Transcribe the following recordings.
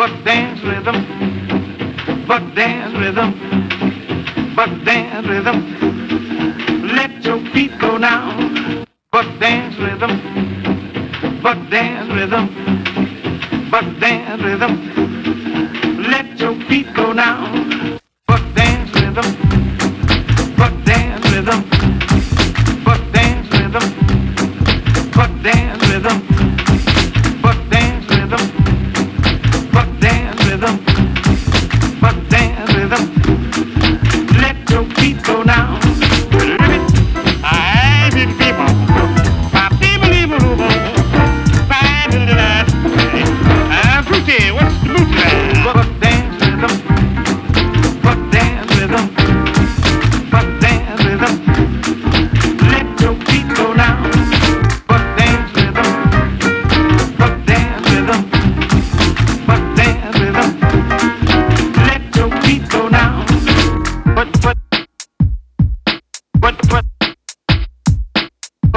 But dance rhythm, but dance rhythm, but dance rhythm. Let your feet go now, but dance rhythm, but dance rhythm, but dance.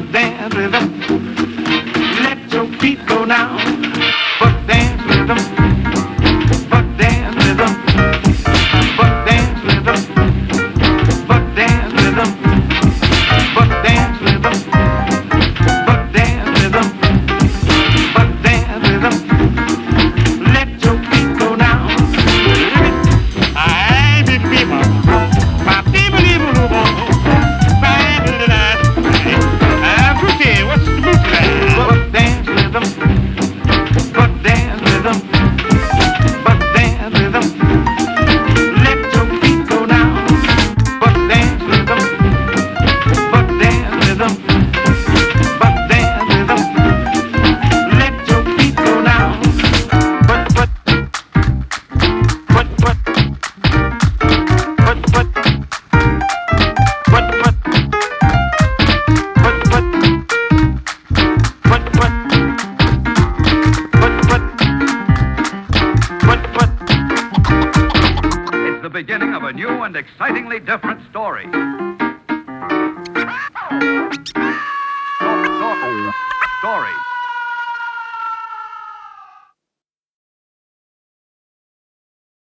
There, with them. the beginning of a new and excitingly different story. Story.